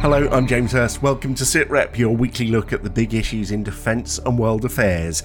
Hello, I'm James Hurst. Welcome to SITREP, your weekly look at the big issues in defence and world affairs.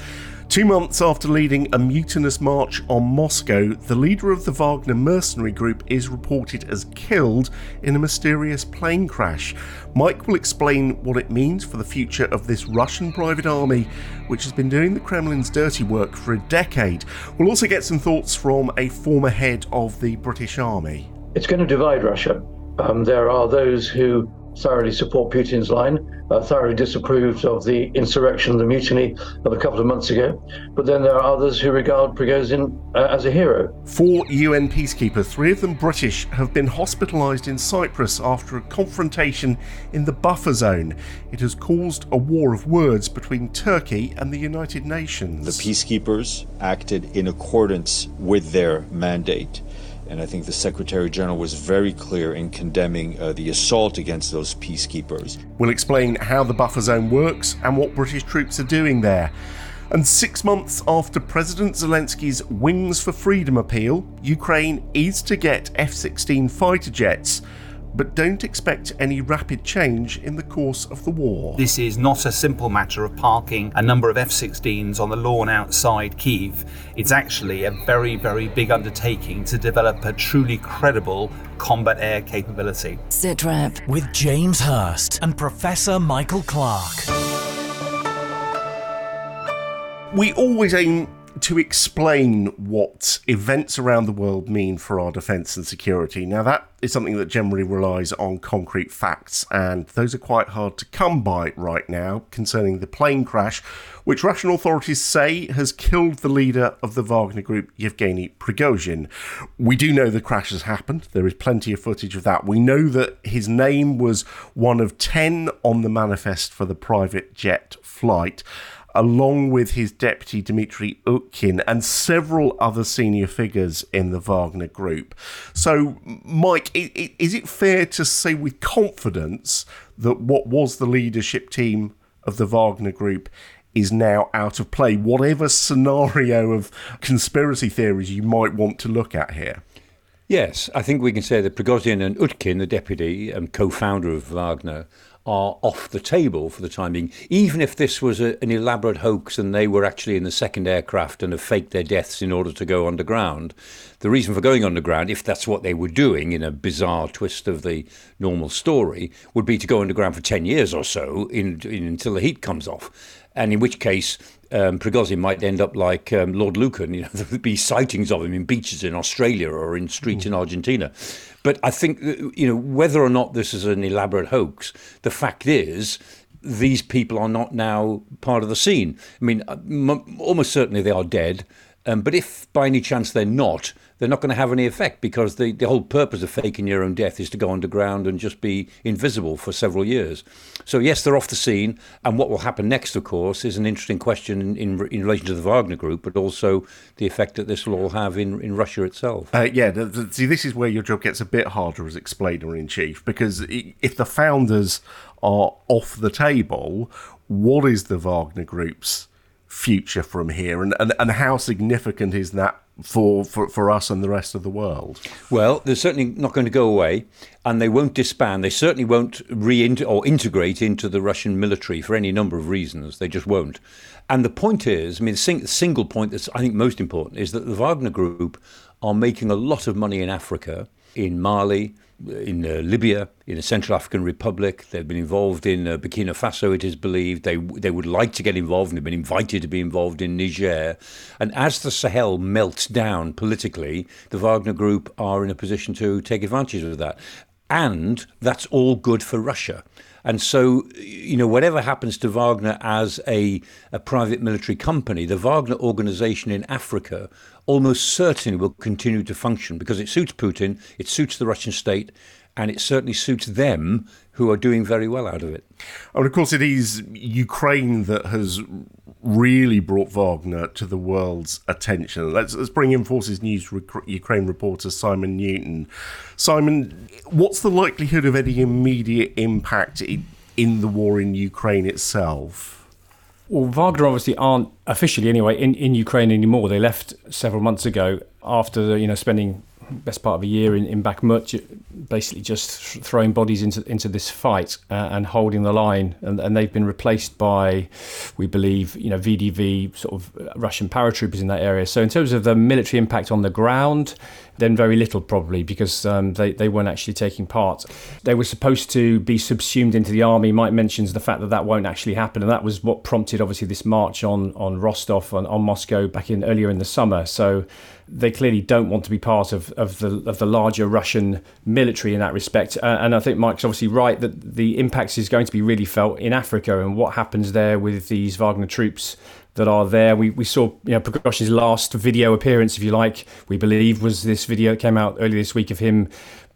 Two months after leading a mutinous march on Moscow, the leader of the Wagner mercenary group is reported as killed in a mysterious plane crash. Mike will explain what it means for the future of this Russian private army, which has been doing the Kremlin's dirty work for a decade. We'll also get some thoughts from a former head of the British Army. It's going to divide Russia. Um, there are those who thoroughly support Putin's line, uh, thoroughly disapproved of the insurrection, the mutiny of a couple of months ago. But then there are others who regard Prigozhin uh, as a hero. Four UN peacekeepers, three of them British, have been hospitalised in Cyprus after a confrontation in the buffer zone. It has caused a war of words between Turkey and the United Nations. The peacekeepers acted in accordance with their mandate. And I think the Secretary General was very clear in condemning uh, the assault against those peacekeepers. We'll explain how the buffer zone works and what British troops are doing there. And six months after President Zelensky's Wings for Freedom appeal, Ukraine is to get F 16 fighter jets but don't expect any rapid change in the course of the war. This is not a simple matter of parking a number of F 16s on the lawn outside Kiev. It's actually a very, very big undertaking to develop a truly credible combat air capability. SITREP with James Hurst and Professor Michael Clarke. We always aim to explain what events around the world mean for our defence and security. Now, that is something that generally relies on concrete facts, and those are quite hard to come by right now concerning the plane crash, which Russian authorities say has killed the leader of the Wagner group, Yevgeny Prigozhin. We do know the crash has happened, there is plenty of footage of that. We know that his name was one of 10 on the manifest for the private jet flight along with his deputy Dmitry Utkin and several other senior figures in the Wagner group. So, Mike, is it fair to say with confidence that what was the leadership team of the Wagner group is now out of play, whatever scenario of conspiracy theories you might want to look at here? Yes, I think we can say that Prigozhin and Utkin, the deputy and co founder of Wagner, are off the table for the time being. Even if this was a, an elaborate hoax and they were actually in the second aircraft and have faked their deaths in order to go underground, the reason for going underground, if that's what they were doing in a bizarre twist of the normal story, would be to go underground for 10 years or so in, in, until the heat comes off. And in which case, um, Prigozhin might end up like um, Lord Lucan. You know, there would be sightings of him in beaches in Australia or in streets mm. in Argentina. But I think, you know, whether or not this is an elaborate hoax, the fact is these people are not now part of the scene. I mean, m- almost certainly they are dead. Um, but if by any chance they're not, they're not going to have any effect because the, the whole purpose of faking your own death is to go underground and just be invisible for several years. So, yes, they're off the scene. And what will happen next, of course, is an interesting question in, in, in relation to the Wagner Group, but also the effect that this will all have in, in Russia itself. Uh, yeah, the, the, see, this is where your job gets a bit harder as explainer in chief because if the founders are off the table, what is the Wagner Group's future from here, and, and, and how significant is that for, for, for us and the rest of the world? Well, they're certainly not going to go away, and they won't disband. They certainly won't re or integrate into the Russian military for any number of reasons. They just won't. And the point is, I mean, the sing- single point that's I think most important is that the Wagner Group are making a lot of money in Africa, in Mali, in uh, Libya, in the Central African Republic. They've been involved in uh, Burkina Faso, it is believed. They, they would like to get involved and they've been invited to be involved in Niger. And as the Sahel melts down politically, the Wagner Group are in a position to take advantage of that. And that's all good for Russia. And so, you know, whatever happens to Wagner as a, a private military company, the Wagner organization in Africa almost certainly will continue to function because it suits Putin, it suits the Russian state, and it certainly suits them who are doing very well out of it. And of course, it is Ukraine that has really brought Wagner to the world's attention. Let's, let's bring in Forces News Ukraine reporter Simon Newton. Simon, what's the likelihood of any immediate impact in, in the war in Ukraine itself? Well, Wagner obviously aren't officially anyway in, in Ukraine anymore. They left several months ago after you know spending best part of a year in, in Bakhmut, basically just throwing bodies into into this fight uh, and holding the line, and, and they've been replaced by, we believe, you know, VDV sort of Russian paratroopers in that area. So in terms of the military impact on the ground, then very little probably because um, they, they weren't actually taking part. They were supposed to be subsumed into the army. Mike mentions the fact that that won't actually happen, and that was what prompted obviously this march on on Rostov on, on Moscow back in earlier in the summer. So they clearly don't want to be part of, of the of the larger Russian military in that respect. Uh, and I think Mike's obviously right that the impact is going to be really felt in Africa and what happens there with these Wagner troops that are there. We, we saw you know Prigozhin's last video appearance, if you like, we believe was this video that came out earlier this week of him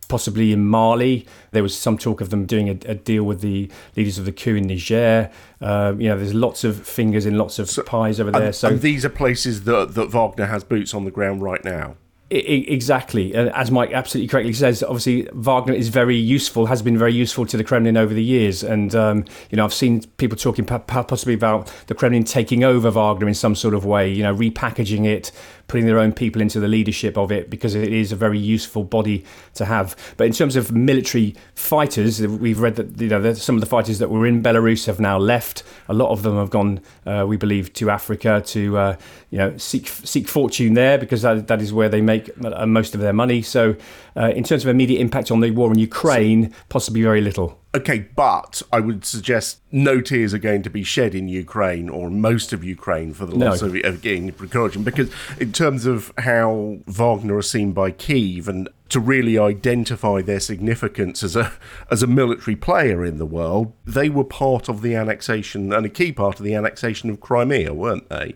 possibly in Mali. There was some talk of them doing a, a deal with the leaders of the coup in Niger. Uh, you know, there's lots of fingers in lots of so, pies over there. And, so and these are places that, that Wagner has boots on the ground right now. Exactly. As Mike absolutely correctly says, obviously Wagner is very useful, has been very useful to the Kremlin over the years. And, um, you know, I've seen people talking possibly about the Kremlin taking over Wagner in some sort of way, you know, repackaging it, putting their own people into the leadership of it because it is a very useful body to have. But in terms of military fighters, we've read that you know some of the fighters that were in Belarus have now left. A lot of them have gone, uh, we believe, to Africa to uh, you know seek seek fortune there because that, that is where they make uh, most of their money. So, uh, in terms of immediate impact on the war in Ukraine, possibly very little. Okay, but I would suggest no tears are going to be shed in Ukraine or most of Ukraine for the loss no. of, of getting Prigozhin because in terms of how Wagner are seen by Kiev and to really identify their significance as a as a military player in the world, they were part of the annexation and a key part of the annexation of Crimea, weren't they?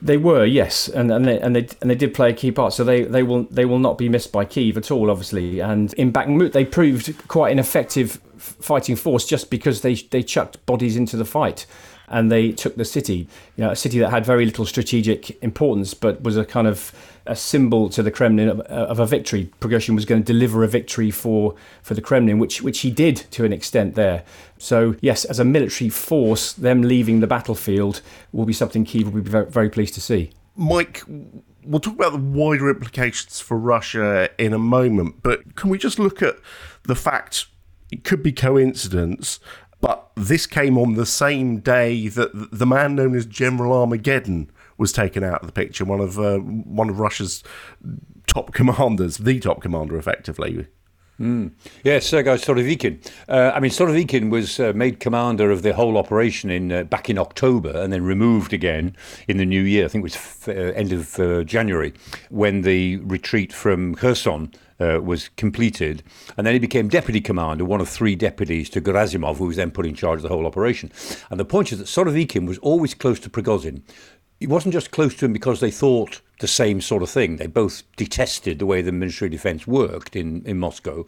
They were, yes, and and they, and they and they did play a key part. So they, they will they will not be missed by Kiev at all, obviously. And in Bakhmut, they proved quite an effective fighting force just because they they chucked bodies into the fight and they took the city. You know, a city that had very little strategic importance, but was a kind of a symbol to the Kremlin of, of a victory. Prigozhin was going to deliver a victory for for the Kremlin, which which he did to an extent there. So yes, as a military force, them leaving the battlefield will be something Kiev will be very, very pleased to see. Mike, we'll talk about the wider implications for Russia in a moment, but can we just look at the fact it could be coincidence, but this came on the same day that the man known as General Armageddon was taken out of the picture. One of uh, one of Russia's top commanders, the top commander, effectively. Mm. Yes, Sergei Surovikin. Uh, I mean, Surovikin was uh, made commander of the whole operation in uh, back in October, and then removed again in the new year. I think it was f- uh, end of uh, January when the retreat from Kherson uh, was completed. And then he became deputy commander, one of three deputies to Gerasimov, who was then put in charge of the whole operation. And the point is that Surovikin was always close to Prigozhin. He wasn't just close to him because they thought the same sort of thing. They both detested the way the Ministry of Defense worked in, in Moscow.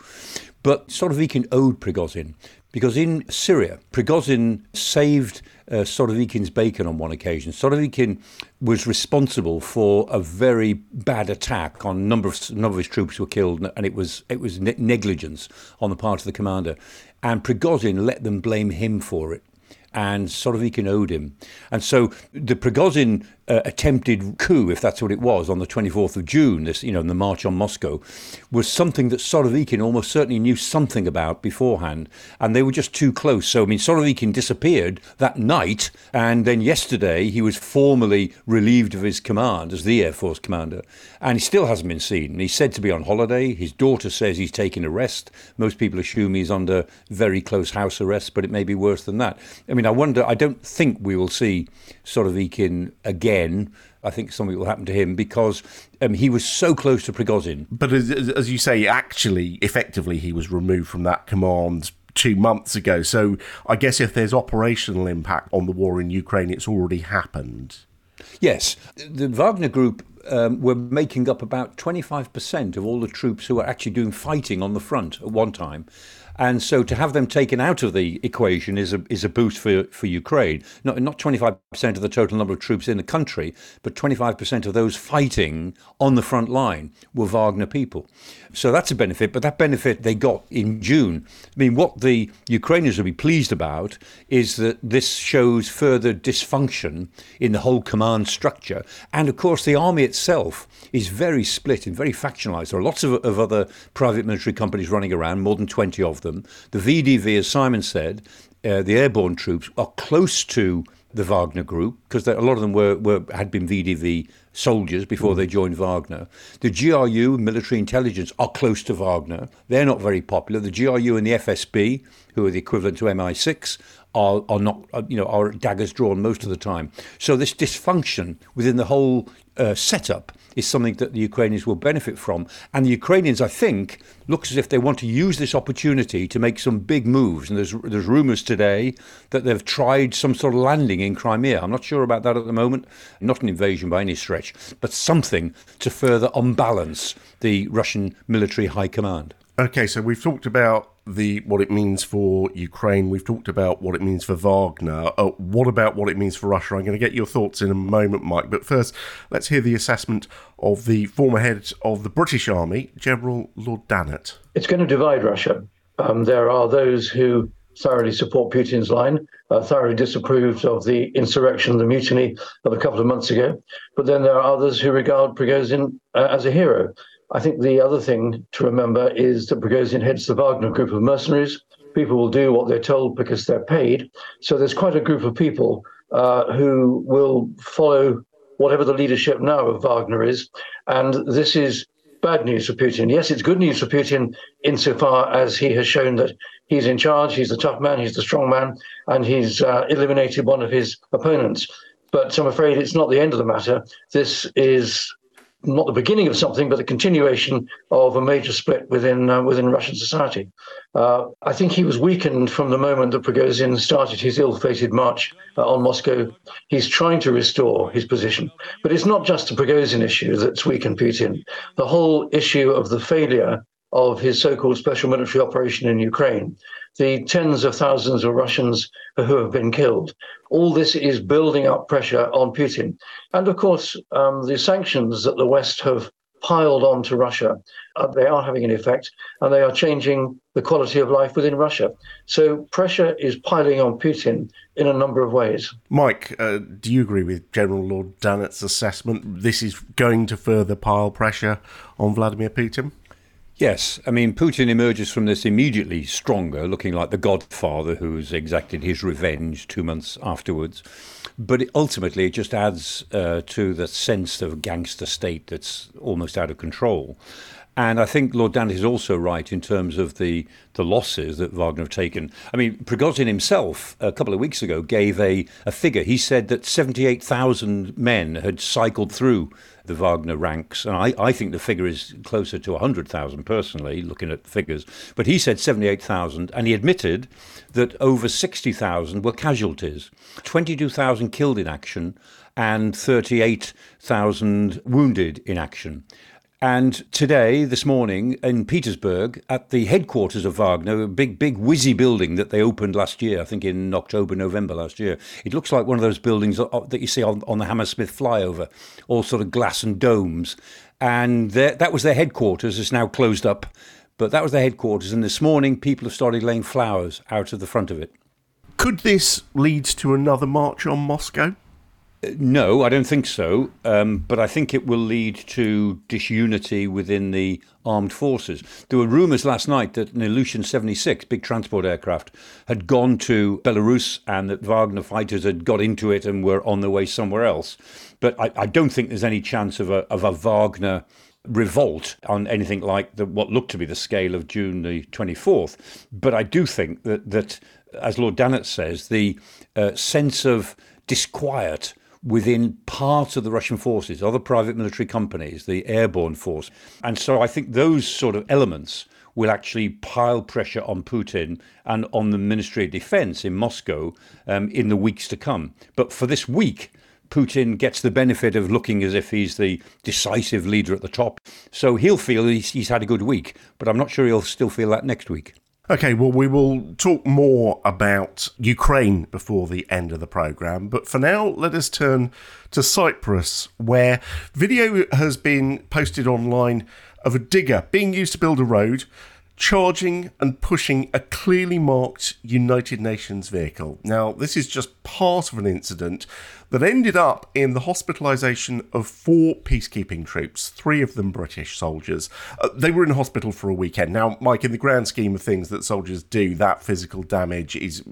But Surovikin owed Prigozhin because in Syria, Prigozhin saved uh, Surovikin's bacon on one occasion. Surovikin was responsible for a very bad attack on a number of, number of his troops were killed, and it was it was ne- negligence on the part of the commander. And Prigozhin let them blame him for it and Surovikin owed him. And so the Prigozhin uh, attempted coup, if that's what it was, on the 24th of June, this, you know, in the march on Moscow, was something that Surovikin almost certainly knew something about beforehand, and they were just too close. So, I mean, Surovikin disappeared that night, and then yesterday he was formally relieved of his command as the Air Force commander, and he still hasn't been seen. He's said to be on holiday. His daughter says he's taking a rest. Most people assume he's under very close house arrest, but it may be worse than that. I mean, I wonder, I don't think we will see Surovikin again. I think something will happen to him because um, he was so close to Prigozhin. But as, as you say, actually, effectively, he was removed from that command two months ago. So I guess if there's operational impact on the war in Ukraine, it's already happened. Yes. The Wagner Group um, were making up about 25% of all the troops who were actually doing fighting on the front at one time. And so to have them taken out of the equation is a, is a boost for, for Ukraine. Not, not 25% of the total number of troops in the country, but 25% of those fighting on the front line were Wagner people. So that's a benefit, but that benefit they got in June. I mean, what the Ukrainians will be pleased about is that this shows further dysfunction in the whole command structure. And of course, the army itself is very split and very factionalized. There are lots of, of other private military companies running around, more than 20 of them. The VDV, as Simon said, uh, the airborne troops are close to the Wagner group because a lot of them were, were had been VDV soldiers before mm. they joined Wagner. The GRU, military intelligence, are close to Wagner. They're not very popular. The GRU and the FSB, who are the equivalent to MI6, are, are not, uh, you know, are daggers drawn most of the time. So this dysfunction within the whole uh, setup is something that the Ukrainians will benefit from. And the Ukrainians, I think, looks as if they want to use this opportunity to make some big moves. And there's there's rumours today that they've tried some sort of landing in Crimea. I'm not sure about that at the moment. Not an invasion by any stretch, but something to further unbalance the Russian military high command. Okay, so we've talked about the what it means for Ukraine. We've talked about what it means for Wagner. Uh, what about what it means for Russia? I'm going to get your thoughts in a moment, Mike. But first, let's hear the assessment of the former head of the British Army, General Lord Dannatt. It's going to divide Russia. Um, there are those who thoroughly support Putin's line, uh, thoroughly disapproved of the insurrection, the mutiny of a couple of months ago. But then there are others who regard Prigozhin uh, as a hero. I think the other thing to remember is that Prigozhin heads the Wagner group of mercenaries. People will do what they're told because they're paid. So there's quite a group of people uh, who will follow whatever the leadership now of Wagner is. And this is bad news for Putin. Yes, it's good news for Putin insofar as he has shown that he's in charge, he's the tough man, he's the strong man, and he's uh, eliminated one of his opponents. But I'm afraid it's not the end of the matter. This is not the beginning of something, but the continuation of a major split within uh, within Russian society. Uh, I think he was weakened from the moment that Prigozhin started his ill-fated march uh, on Moscow. He's trying to restore his position, but it's not just the Prigozhin issue that's weakened Putin. The whole issue of the failure of his so-called special military operation in Ukraine the tens of thousands of Russians who have been killed. All this is building up pressure on Putin. And of course, um, the sanctions that the West have piled on to Russia, uh, they are having an effect and they are changing the quality of life within Russia. So pressure is piling on Putin in a number of ways. Mike, uh, do you agree with General Lord Dannatt's assessment? This is going to further pile pressure on Vladimir Putin? Yes, I mean, Putin emerges from this immediately stronger, looking like the godfather who's exacted his revenge two months afterwards. But it, ultimately, it just adds uh, to the sense of gangster state that's almost out of control. And I think Lord Dannatt is also right in terms of the, the losses that Wagner have taken. I mean, Prigozhin himself, a couple of weeks ago, gave a, a figure. He said that 78,000 men had cycled through the Wagner ranks. And I, I think the figure is closer to 100,000 personally, looking at figures. But he said 78,000, and he admitted that over 60,000 were casualties 22,000 killed in action and 38,000 wounded in action. And today, this morning, in Petersburg, at the headquarters of Wagner, a big, big whizzy building that they opened last year, I think in October, November last year. It looks like one of those buildings that you see on, on the Hammersmith flyover, all sort of glass and domes. And that was their headquarters. It's now closed up, but that was their headquarters. And this morning, people have started laying flowers out of the front of it. Could this lead to another march on Moscow? No, I don't think so. Um, but I think it will lead to disunity within the armed forces. There were rumours last night that an Ilyushin 76, big transport aircraft, had gone to Belarus and that Wagner fighters had got into it and were on their way somewhere else. But I, I don't think there's any chance of a, of a Wagner revolt on anything like the, what looked to be the scale of June the 24th. But I do think that, that as Lord Dannatt says, the uh, sense of disquiet within part of the Russian forces, other private military companies, the airborne force. And so I think those sort of elements will actually pile pressure on Putin and on the Ministry of Defense in Moscow um, in the weeks to come. But for this week, Putin gets the benefit of looking as if he's the decisive leader at the top. So he'll feel he's, he's had a good week, but I'm not sure he'll still feel that next week. Okay, well, we will talk more about Ukraine before the end of the programme, but for now, let us turn to Cyprus, where video has been posted online of a digger being used to build a road charging and pushing a clearly marked United Nations vehicle. Now, this is just part of an incident that ended up in the hospitalisation of four peacekeeping troops, three of them British soldiers. Uh, they were in hospital for a weekend. Now, Mike, in the grand scheme of things that soldiers do, that physical damage is,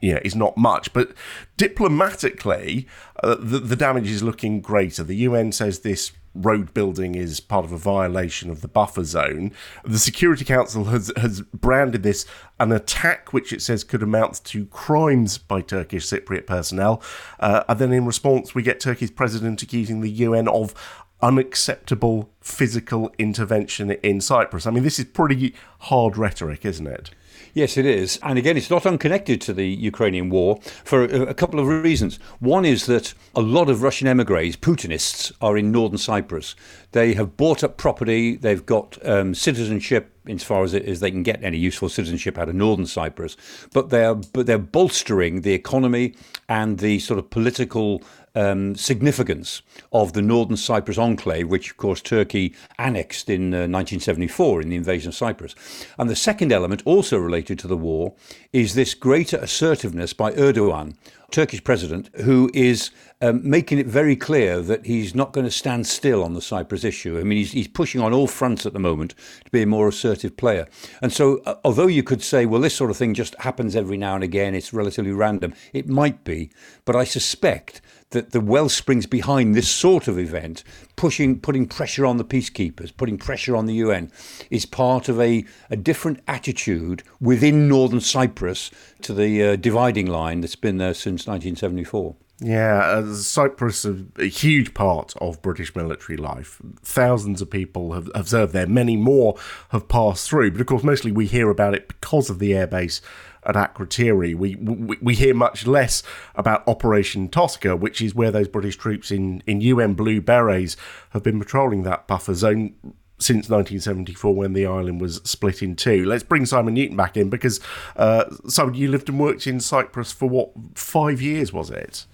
you know, is not much. But diplomatically, uh, the, the damage is looking greater. The UN says this road building is part of a violation of the buffer zone. The Security Council has, has branded this an attack which it says could amount to crimes by Turkish Cypriot personnel. Uh, and then in response, we get Turkey's president accusing the UN of unacceptable physical intervention in Cyprus. I mean, this is pretty hard rhetoric, isn't it? Yes, it is. And again, it's not unconnected to the Ukrainian war for a, a couple of reasons. One is that a lot of Russian emigres, Putinists, are in northern Cyprus. They have bought up property, they've got um, citizenship as far as, it, as they can get any useful citizenship out of northern Cyprus, but they're, but they're bolstering the economy and the sort of political um, significance of the northern Cyprus enclave, which, of course, Turkey annexed in uh, 1974 in the invasion of Cyprus. And the second element, also related to the war, is this greater assertiveness by Erdogan, Turkish president, who is um, making it very clear that he's not going to stand still on the Cyprus issue. I mean, he's, he's pushing on all fronts at the moment to be a more assertive player. And so, uh, although you could say, well, this sort of thing just happens every now and again, it's relatively random, it might be. But I suspect that the well springs behind this sort of event, pushing, putting pressure on the peacekeepers, putting pressure on the UN, is part of a, a different attitude within northern Cyprus to the uh, dividing line that's been there since 1974. Yeah, uh, Cyprus is a huge part of British military life. Thousands of people have, have served there. Many more have passed through. But of course, mostly we hear about it because of the airbase at Akrotiri. We, we, we hear much less about Operation Tosca, which is where those British troops in, in UN Blue Berets have been patrolling that buffer zone since 1974 when the island was split in two. Let's bring Simon Newton back in because, uh, Simon, you lived and worked in Cyprus for what, five years, was it?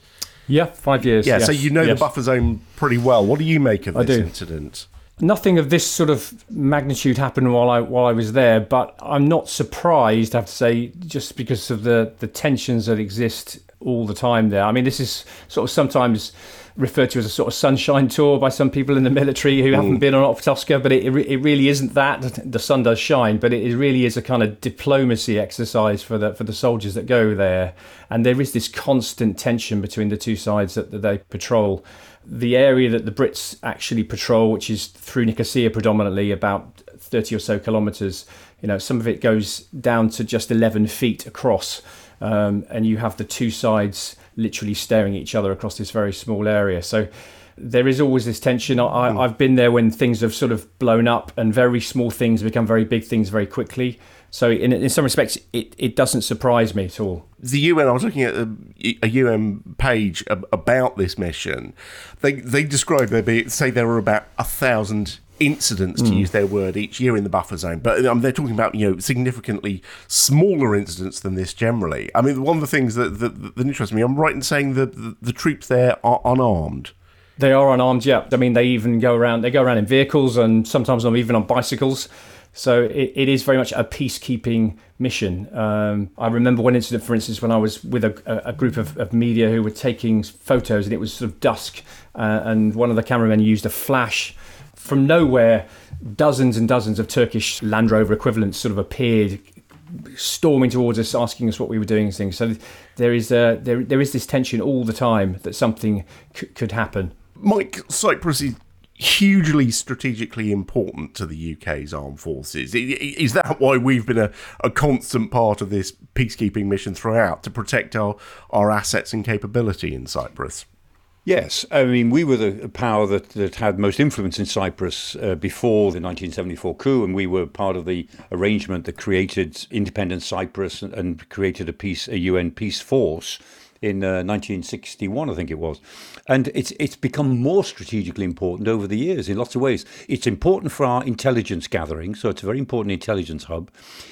Yeah, five years. Yeah, yes. so you know yes. the buffer zone pretty well. What do you make of this incident? Nothing of this sort of magnitude happened while I while I was there, but I'm not surprised. I have to say, just because of the the tensions that exist all the time there. I mean, this is sort of sometimes referred to as a sort of sunshine tour by some people in the military who mm. haven't been on Tosca, but it, it really isn't that. The sun does shine, but it really is a kind of diplomacy exercise for the for the soldiers that go there. And there is this constant tension between the two sides that, that they patrol the area that the Brits actually patrol, which is through Nicosia predominantly, about 30 or so kilometres, you know, some of it goes down to just 11 feet across. Um, and you have the two sides literally staring at each other across this very small area. So there is always this tension. I, have hmm. been there when things have sort of blown up and very small things become very big things very quickly. So in, in some respects, it, it doesn't surprise me at all. The UN, I was looking at a, a UN page about this mission. They they describe there be say there were about a thousand incidents, to mm. use their word, each year in the buffer zone. But um, they're talking about you know significantly smaller incidents than this generally. I mean, one of the things that that, that interests me, I'm right in saying that the, the troops there are unarmed. They are unarmed, yeah. I mean, they even go around. They go around in vehicles and sometimes even on bicycles. So it, it is very much a peacekeeping mission. Um, I remember one incident, for instance, when I was with a, a group of, of, media who were taking photos, and it was sort of dusk, uh, and one of the cameramen used a flash from nowhere. Dozens and dozens of Turkish Land Rover equivalents sort of appeared, storming towards us, asking us what we were doing and things. So there is a, there there is this tension all the time that something c- could happen. Mike, Cyprus is hugely strategically important to the UK's armed forces. Is that why we've been a, a constant part of this peacekeeping mission throughout to protect our, our assets and capability in Cyprus? Yes, I mean, we were the power that, that had most influence in Cyprus uh, before the 1974 coup, and we were part of the arrangement that created independent Cyprus and, and created a peace, a UN peace force in uh, 1961, I think it was. And it's, it's become more strategically important over the years in lots of ways. It's important for our intelligence gathering, so it's a very important intelligence hub.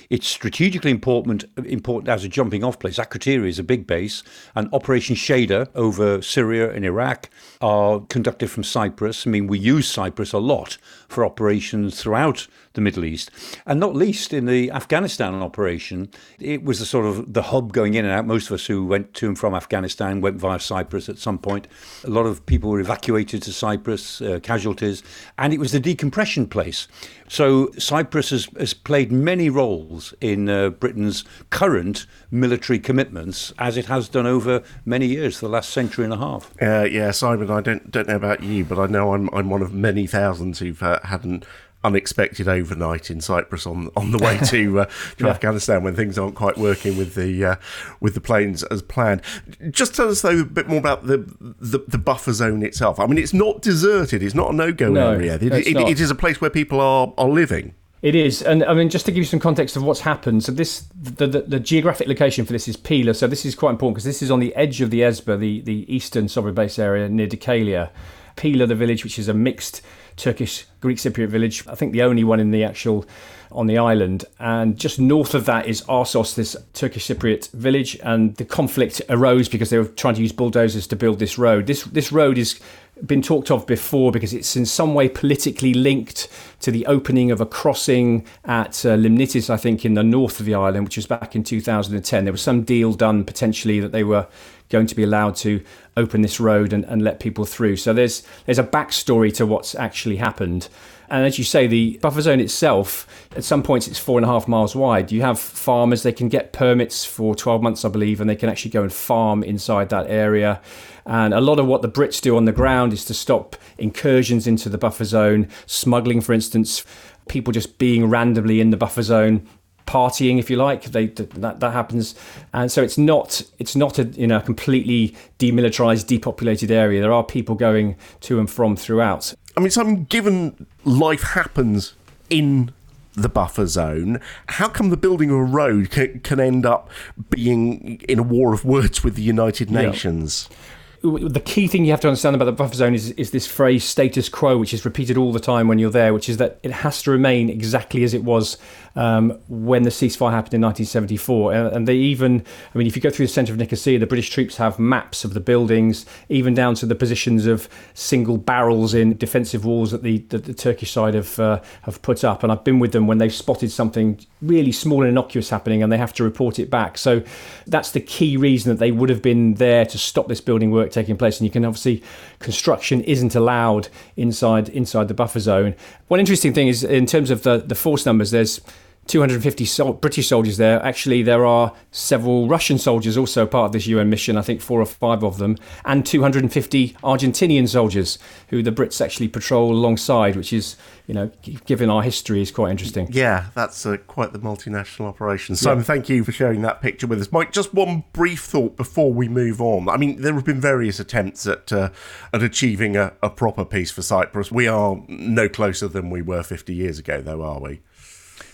It's strategically important, important as a jumping off place. Akrotiri is a big base, and Operation Shader over Syria and Iraq are conducted from Cyprus. I mean, we use Cyprus a lot for operations throughout the Middle East, and not least in the Afghanistan operation. It was the sort of the hub going in and out. Most of us who went to and from Afghanistan went via Cyprus at some point. A lot of people were evacuated to Cyprus, uh, casualties, and it was the decompression place. So Cyprus has, has played many roles in uh, Britain's current military commitments, as it has done over many years, the last century and a half. Uh, yeah, Simon, I don't don't know about you, but I know I'm I'm one of many thousands who've uh, had an unexpected overnight in Cyprus on on the way to uh, to yeah. Afghanistan when things aren't quite working with the uh, with the planes as planned. Just tell us though a bit more about the, the, the buffer zone itself. I mean, it's not deserted. It's not a no go no, area. It, it, it is a place where people are are living. It is, and I mean, just to give you some context of what's happened. So this, the, the, the geographic location for this is Pila. So this is quite important because this is on the edge of the ESBA, the the eastern sovereign base area near Dhekelia. Pila, the village, which is a mixed Turkish Greek Cypriot village. I think the only one in the actual on the island. And just north of that is Arsos, this Turkish Cypriot village. And the conflict arose because they were trying to use bulldozers to build this road. This this road has been talked of before because it's in some way politically linked to the opening of a crossing at uh, Limnitis, I think, in the north of the island, which was back in 2010. There was some deal done potentially that they were going to be allowed to open this road and, and let people through. So there's there's a backstory to what's actually happened. And as you say, the buffer zone itself, at some points, it's four and a half miles wide. You have farmers, they can get permits for 12 months, I believe, and they can actually go and farm inside that area. And a lot of what the Brits do on the ground is to stop incursions into the buffer zone, smuggling, for instance, people just being randomly in the buffer zone partying, if you like. They that that happens, and so it's not it's not a you know completely demilitarized, depopulated area. There are people going to and from throughout. I mean, so given life happens in the buffer zone, how come the building of a road can, can end up being in a war of words with the United Nations? Yeah the key thing you have to understand about the buffer zone is, is this phrase status quo, which is repeated all the time when you're there, which is that it has to remain exactly as it was um, when the ceasefire happened in 1974. And, and, they even, I mean, if you go through the centre of Nicosia, the British troops have maps of the buildings, even down to the positions of single barrels in defensive walls that the, the, the Turkish side have, uh, have put up. And I've been with them when they've spotted something really small and innocuous happening and they have to report it back. So that's the key reason that they would have been there to stop this building work taking place. And you can obviously, construction isn't allowed inside inside the buffer zone. One interesting thing is in terms of the, the force numbers, there's 250 sol- British soldiers there. Actually, there are several Russian soldiers also part of this UN mission, I think four or five of them, and 250 Argentinian soldiers who the Brits actually patrol alongside, which is, you know, given our history, is quite interesting. Yeah, that's uh, quite the multinational operation. Simon, yeah. thank you for sharing that picture with us. Mike, just one brief thought before we move on. I mean, there have been various attempts at, uh, at achieving a, a proper peace for Cyprus. We are no closer than we were 50 years ago, though, are we?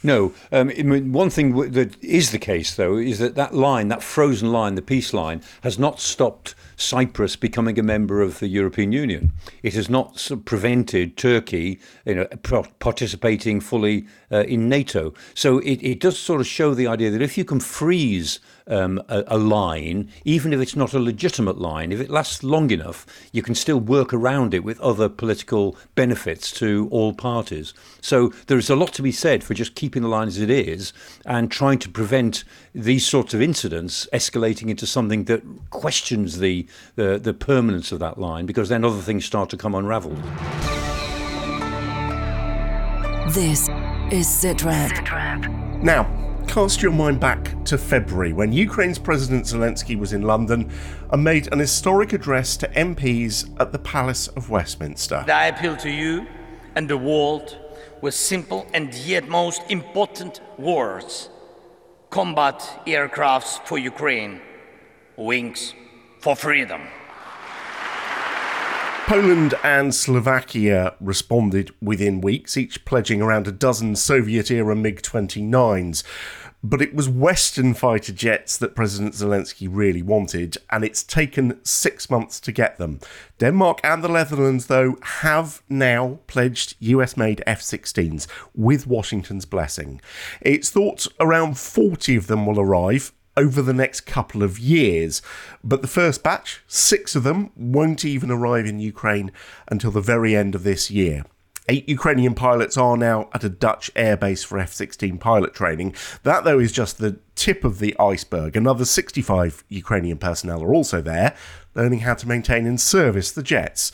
No. Um, I mean, one thing that is the case, though, is that that line, that frozen line, the peace line, has not stopped Cyprus becoming a member of the European Union. It has not prevented Turkey you know, participating fully uh, in NATO. So it, it does sort of show the idea that if you can freeze um, a, a, line, even if it's not a legitimate line, if it lasts long enough, you can still work around it with other political benefits to all parties. So there's a lot to be said for just keeping the line as it is and trying to prevent these sorts of incidents escalating into something that questions the, the, the permanence of that line, because then other things start to come unraveled. This is Sitrep. Now, cast your mind back to February when Ukraine's President Zelensky was in London and made an historic address to MPs at the Palace of Westminster. I appeal to you and the world with simple and yet most important words combat aircrafts for Ukraine, wings for freedom. Poland and Slovakia responded within weeks, each pledging around a dozen Soviet era MiG 29s. But it was Western fighter jets that President Zelensky really wanted, and it's taken six months to get them. Denmark and the Netherlands, though, have now pledged US made F 16s with Washington's blessing. It's thought around 40 of them will arrive over the next couple of years. But the first batch, six of them, won't even arrive in Ukraine until the very end of this year. Eight Ukrainian pilots are now at a Dutch airbase for F 16 pilot training. That, though, is just the tip of the iceberg. Another 65 Ukrainian personnel are also there, learning how to maintain and service the jets.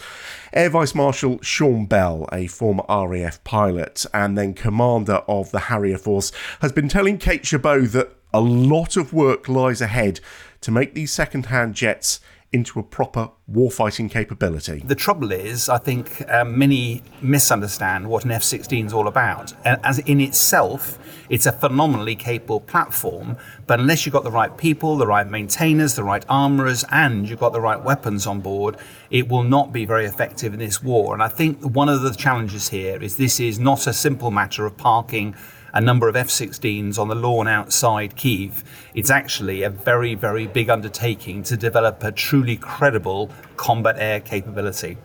Air Vice Marshal Sean Bell, a former RAF pilot and then commander of the Harrier Force, has been telling Kate Chabot that a lot of work lies ahead to make these second hand jets into a proper warfighting capability. The trouble is, I think um, many misunderstand what an F 16 is all about. As in itself, it's a phenomenally capable platform, but unless you've got the right people, the right maintainers, the right armourers, and you've got the right weapons on board, it will not be very effective in this war. And I think one of the challenges here is this is not a simple matter of parking a number of F 16s on the lawn outside Kiev, it's actually a very, very big undertaking to develop a truly credible combat air capability.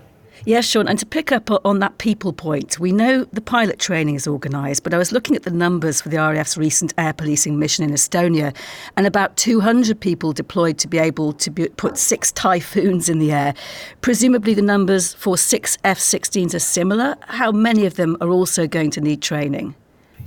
Yes, Sean, and to pick up on that people point, we know the pilot training is organised, but I was looking at the numbers for the RAF's recent air policing mission in Estonia, and about 200 people deployed to be able to be, put six typhoons in the air. Presumably, the numbers for six F 16s are similar. How many of them are also going to need training?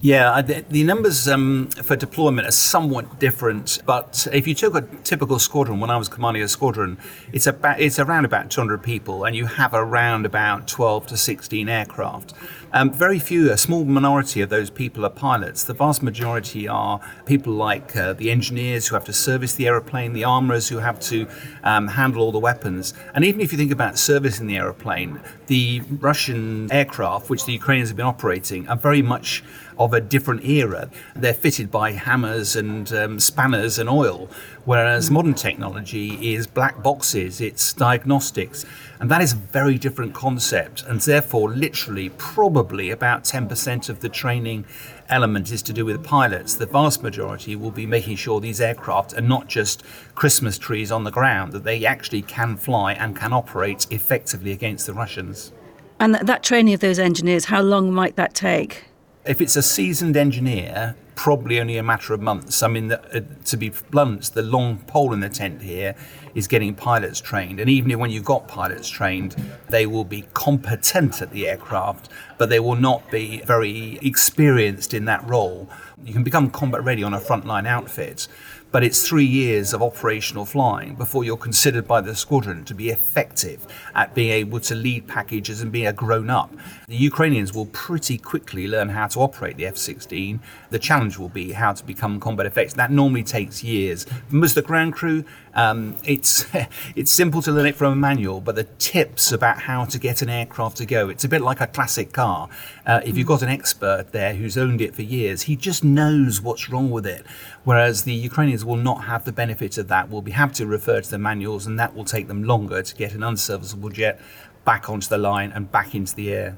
Yeah, the, numbers um, for deployment are somewhat different. But if you took a typical squadron, when I was commanding a squadron, it's about it's around about 200 people, and you have around about 12 to 16 aircraft. Um, very few, a small minority of those people are pilots. The vast majority are people like uh, the engineers who have to service the aeroplane, the armourers who have to um, handle all the weapons. And even if you think about servicing the aeroplane, the Russian aircraft, which the Ukrainians have been operating, are very much of a different era. They're fitted by hammers and um, spanners and oil, whereas modern technology is black boxes, it's diagnostics. And that is a very different concept, and therefore, literally, probably about 10% of the training element is to do with pilots. The vast majority will be making sure these aircraft are not just Christmas trees on the ground, that they actually can fly and can operate effectively against the Russians. And that training of those engineers, how long might that take? If it's a seasoned engineer, probably only a matter of months. I mean, the, uh, to be blunt, the long pole in the tent here is getting pilots trained. And even when you've got pilots trained, they will be competent at the aircraft, but they will not be very experienced in that role. You can become combat ready on a frontline outfit, but it's three years of operational flying before you're considered by the squadron to be effective at being able to lead packages and be a grown up. The Ukrainians will pretty quickly learn how to operate the F 16. The challenge will be how to become combat effective. That normally takes years. Most of the ground crew, um, it's it's simple to learn it from a manual, but the tips about how to get an aircraft to go, it's a bit like a classic car. Uh, if you've got an expert there who's owned it for years, he just knows what's wrong with it. Whereas the Ukrainians will not have the benefit of that. Will be have to refer to the manuals, and that will take them longer to get an unserviceable jet back onto the line and back into the air.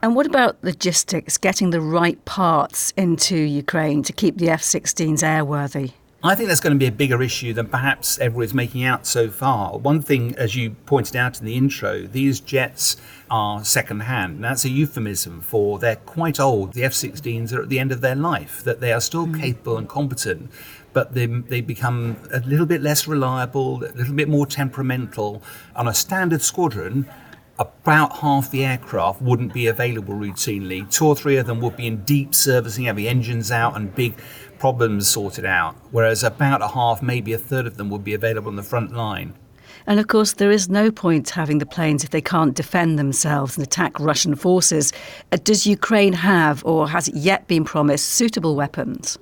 And what about logistics, getting the right parts into Ukraine to keep the F 16s airworthy? I think that's going to be a bigger issue than perhaps everyone's making out so far. One thing, as you pointed out in the intro, these jets are second hand. That's a euphemism for they're quite old. The F 16s are at the end of their life, that they are still mm. capable and competent, but they, they become a little bit less reliable, a little bit more temperamental. On a standard squadron, about half the aircraft wouldn't be available routinely. Two or three of them would be in deep servicing, having engines out and big problems sorted out, whereas about a half, maybe a third of them would be available on the front line. And of course, there is no point having the planes if they can't defend themselves and attack Russian forces. Uh, does Ukraine have, or has it yet been promised, suitable weapons?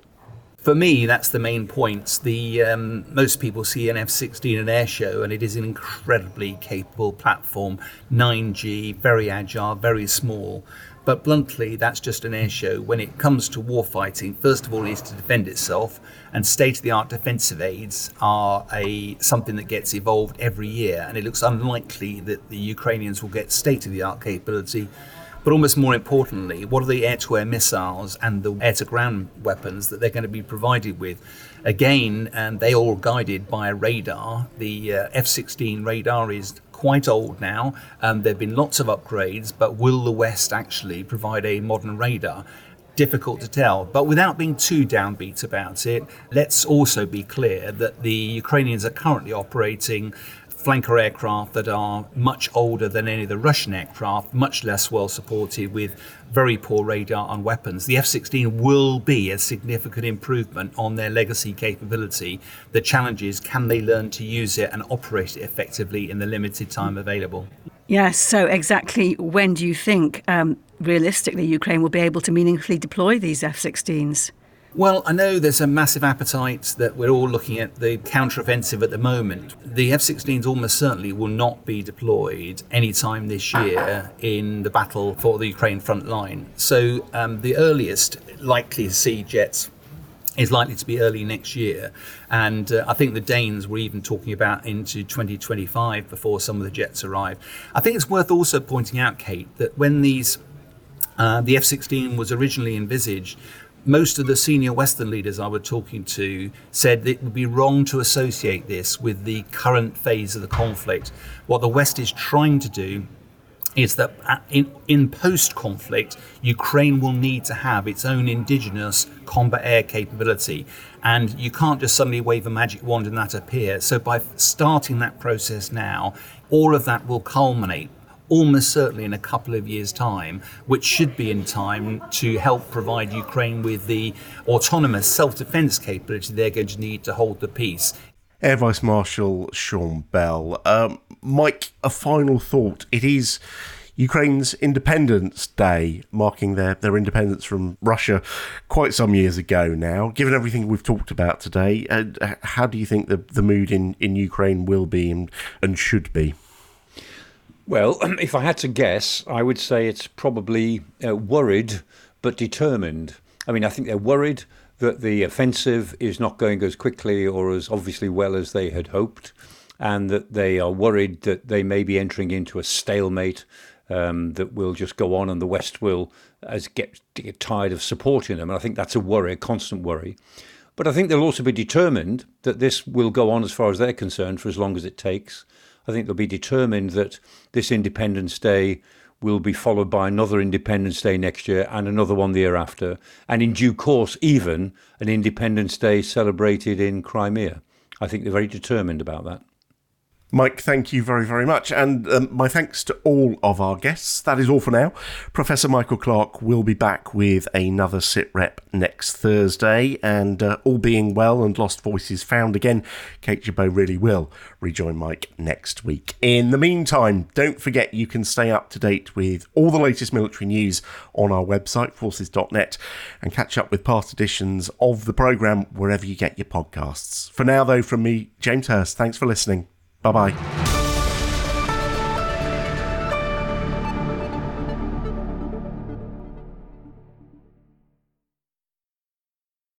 For me, that's the main point. The um, most people see an F-16 an air show, and it is an incredibly capable platform, 9G, very agile, very small. But bluntly, that's just an air show. When it comes to warfighting, first of all, it needs to defend itself, and state-of-the-art defensive aids are a something that gets evolved every year. And it looks unlikely that the Ukrainians will get state-of-the-art capability But almost more importantly, what are the air to air missiles and the air to ground weapons that they're going to be provided with? Again, and they all guided by a radar. The uh, F 16 radar is quite old now. Um, there have been lots of upgrades, but will the West actually provide a modern radar? difficult to tell. But without being too downbeat about it, let's also be clear that the Ukrainians are currently operating flanker aircraft that are much older than any of the Russian aircraft, much less well supported with very poor radar and weapons. The F 16 will be a significant improvement on their legacy capability. The challenge is can they learn to use it and operate it effectively in the limited time available? Yes, so exactly when do you think um, realistically Ukraine will be able to meaningfully deploy these F 16s? Well, I know there's a massive appetite that we're all looking at the counteroffensive at the moment. The F 16s almost certainly will not be deployed anytime this year in the battle for the Ukraine front line. So, um, the earliest likely to see jets is likely to be early next year. And uh, I think the Danes were even talking about into 2025 before some of the jets arrive. I think it's worth also pointing out, Kate, that when these uh, the F 16 was originally envisaged, most of the senior Western leaders I was talking to said it would be wrong to associate this with the current phase of the conflict. What the West is trying to do is that uh, in, in post conflict, Ukraine will need to have its own indigenous combat air capability. And you can't just suddenly wave a magic wand and that appear. So, by starting that process now, all of that will culminate almost certainly in a couple of years' time, which should be in time to help provide Ukraine with the autonomous self defense capability they're going to need to hold the peace. Air Vice Marshal Sean Bell. Um, Mike, a final thought. It is. Ukraine's Independence Day, marking their, their independence from Russia quite some years ago now. Given everything we've talked about today, uh, how do you think the, the mood in, in Ukraine will be and, and should be? Well, if I had to guess, I would say it's probably uh, worried but determined. I mean, I think they're worried that the offensive is not going as quickly or as obviously well as they had hoped, and that they are worried that they may be entering into a stalemate um, that will just go on, and the West will as get, get tired of supporting them. And I think that's a worry, a constant worry. But I think they'll also be determined that this will go on as far as they're concerned for as long as it takes. I think they'll be determined that this Independence Day will be followed by another Independence Day next year and another one the year after, and in due course, even an Independence Day celebrated in Crimea. I think they're very determined about that. Mike, thank you very, very much. And um, my thanks to all of our guests. That is all for now. Professor Michael Clarke will be back with another SITREP next Thursday. And uh, all being well and lost voices found again, Kate Jabot really will rejoin Mike next week. In the meantime, don't forget you can stay up to date with all the latest military news on our website, forces.net, and catch up with past editions of the programme wherever you get your podcasts. For now, though, from me, James Hurst, thanks for listening. Bye bye.